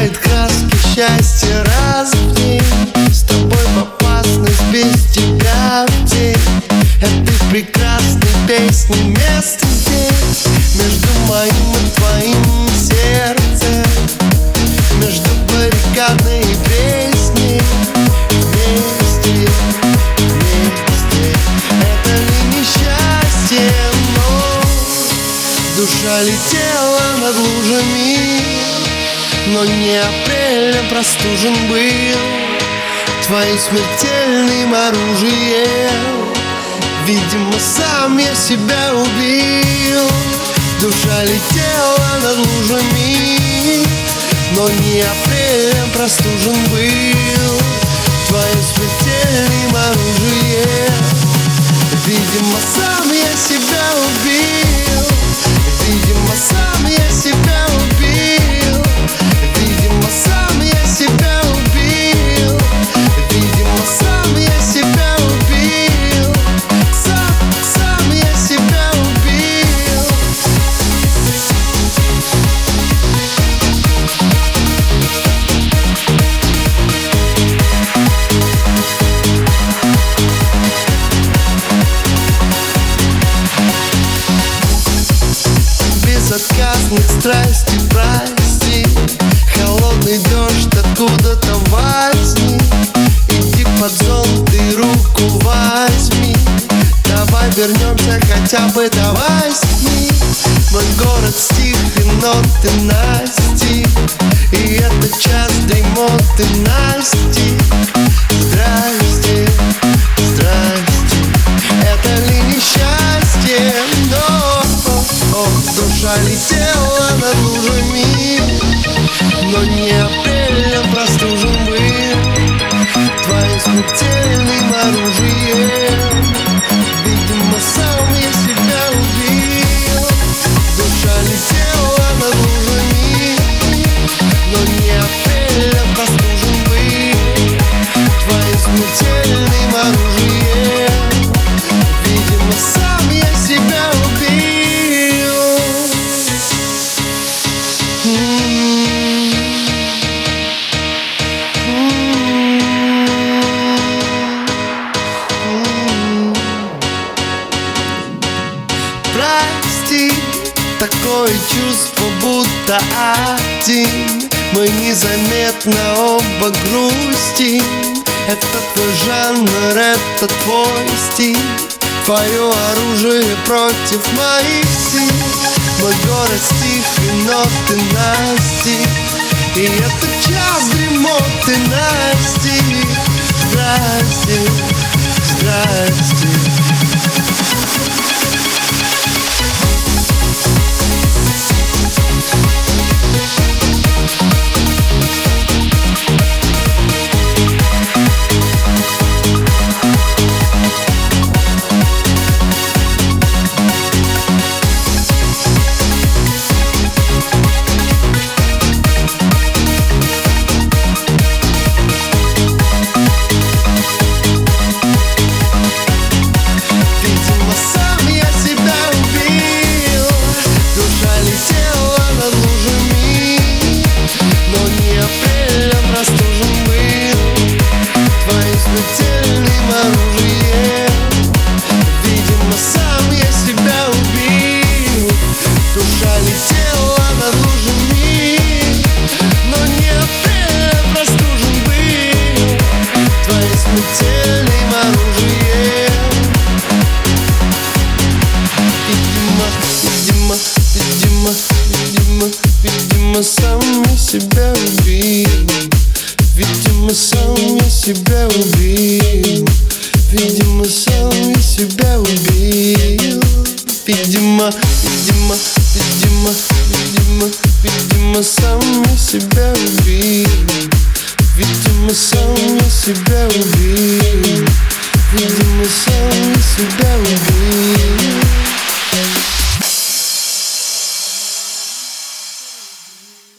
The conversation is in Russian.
Меняет краски счастья раз в день. С тобой в опасность, без тебя в день. Этой прекрасной песни место здесь. Между моим и твоим сердцем. Между баррикадной песней. Вместе, вместе. Это ли несчастье, но Душа летела над лужами Но не апрелем простужен был Твоим смертельным оружием. Видимо, сам я себя убил. Душа летела над лужами Но не апрелем простужен был Твоим смертельным оружием. Видимо, сам я себя убил страсти прости. Холодный дождь откуда-то возьми. Иди под зонт и руку возьми. Давай вернемся хотя бы до восьми Мой город стих и ноты Насти. И это час дремоты Насти. Здрасте, апрелем простужен был Твоим смертельным оружием Видимо, сам я себя убил. Душа летела такое чувство будто один. Мы незаметно оба грустим. Это твой жанр, это твой стиль. Твое оружие против моих сил. Мой город стих и ноты Насти. И это час дремоты Насти. Здрасте, здрасте мы сами себя убьем Видимо, сами себя убьем Видимо, сами себя убил Видимо, видимо, видимо, видимо, видимо, сами себя убил Видимо, сами себя убил Видимо, сами себя убил